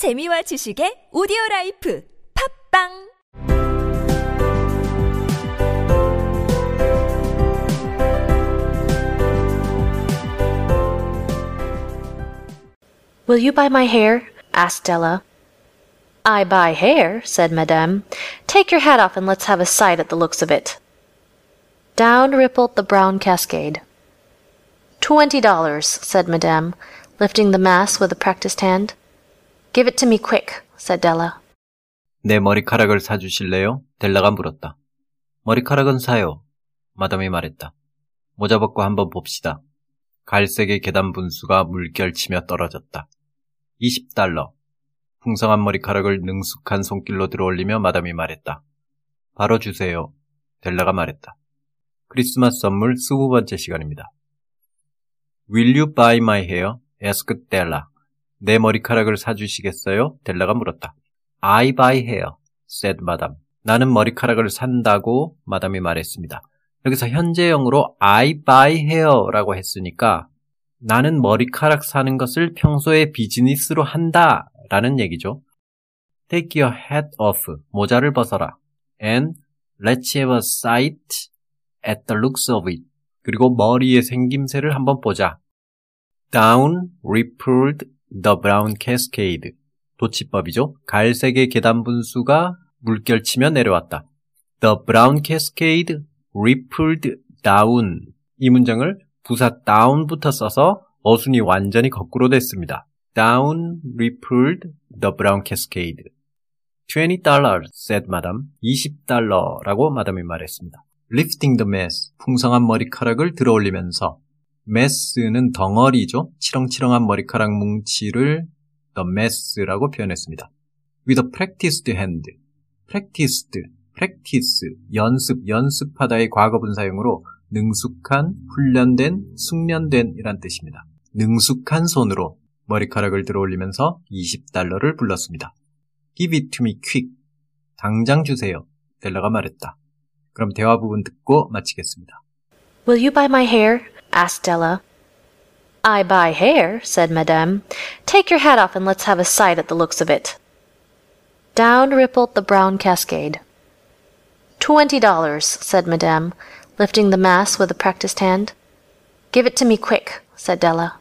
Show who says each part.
Speaker 1: 재미와 지식의 오디오 라이프 팝빵
Speaker 2: Will you buy my hair? asked Della. I buy hair, said Madame. Take your hat off and let's have a sight at the looks of it. Down rippled the brown cascade. Twenty dollars, said Madame, lifting the mass with a practiced hand. Give it to me quick, said Della.
Speaker 3: 내 머리카락을 사주실래요? 델라가 물었다. 머리카락은 사요. 마담이 말했다. 모자 벗고 한번 봅시다. 갈색의 계단 분수가 물결치며 떨어졌다. 20달러. 풍성한 머리카락을 능숙한 손길로 들어올리며 마담이 말했다. 바로 주세요. 델라가 말했다. 크리스마스 선물 20번째 시간입니다. Will you buy my hair? asked Della. 내 머리카락을 사주시겠어요? 델라가 물었다. I buy hair, said madam. 나는 머리카락을 산다고 마담이 말했습니다. 여기서 현재형으로 I buy hair라고 했으니까 나는 머리카락 사는 것을 평소에 비즈니스로 한다 라는 얘기죠. Take your hat off, 모자를 벗어라. And let's have a sight at the looks of it. 그리고 머리의 생김새를 한번 보자. Down rippled the brown cascade. 도치법이죠. 갈색의 계단 분수가 물결치며 내려왔다. The brown cascade rippled down. 이 문장을 부사 down부터 써서 어순이 완전히 거꾸로 됐습니다. Down rippled the brown cascade. $20, said madam. 20달러라고 마담이 말했습니다. Lifting the mess. 풍성한 머리카락을 들어올리면서 mess는 덩어리죠. 치렁치렁한 머리카락 뭉치를 the mess라고 표현했습니다. with a practiced hand. practiced, practice, 연습, 연습하다의 과거 분 사용으로 능숙한, 훈련된, 숙련된 이란 뜻입니다. 능숙한 손으로 머리카락을 들어올리면서 20달러를 불렀습니다. Give it to me quick. 당장 주세요. 델라가 말했다. 그럼 대화 부분 듣고 마치겠습니다.
Speaker 2: Will you buy my hair? Asked Della. I buy hair, said Madame. Take your hat off and let's have a sight at the looks of it. Down rippled the brown cascade. Twenty dollars, said Madame, lifting the mass with a practiced hand. Give it to me quick, said Della.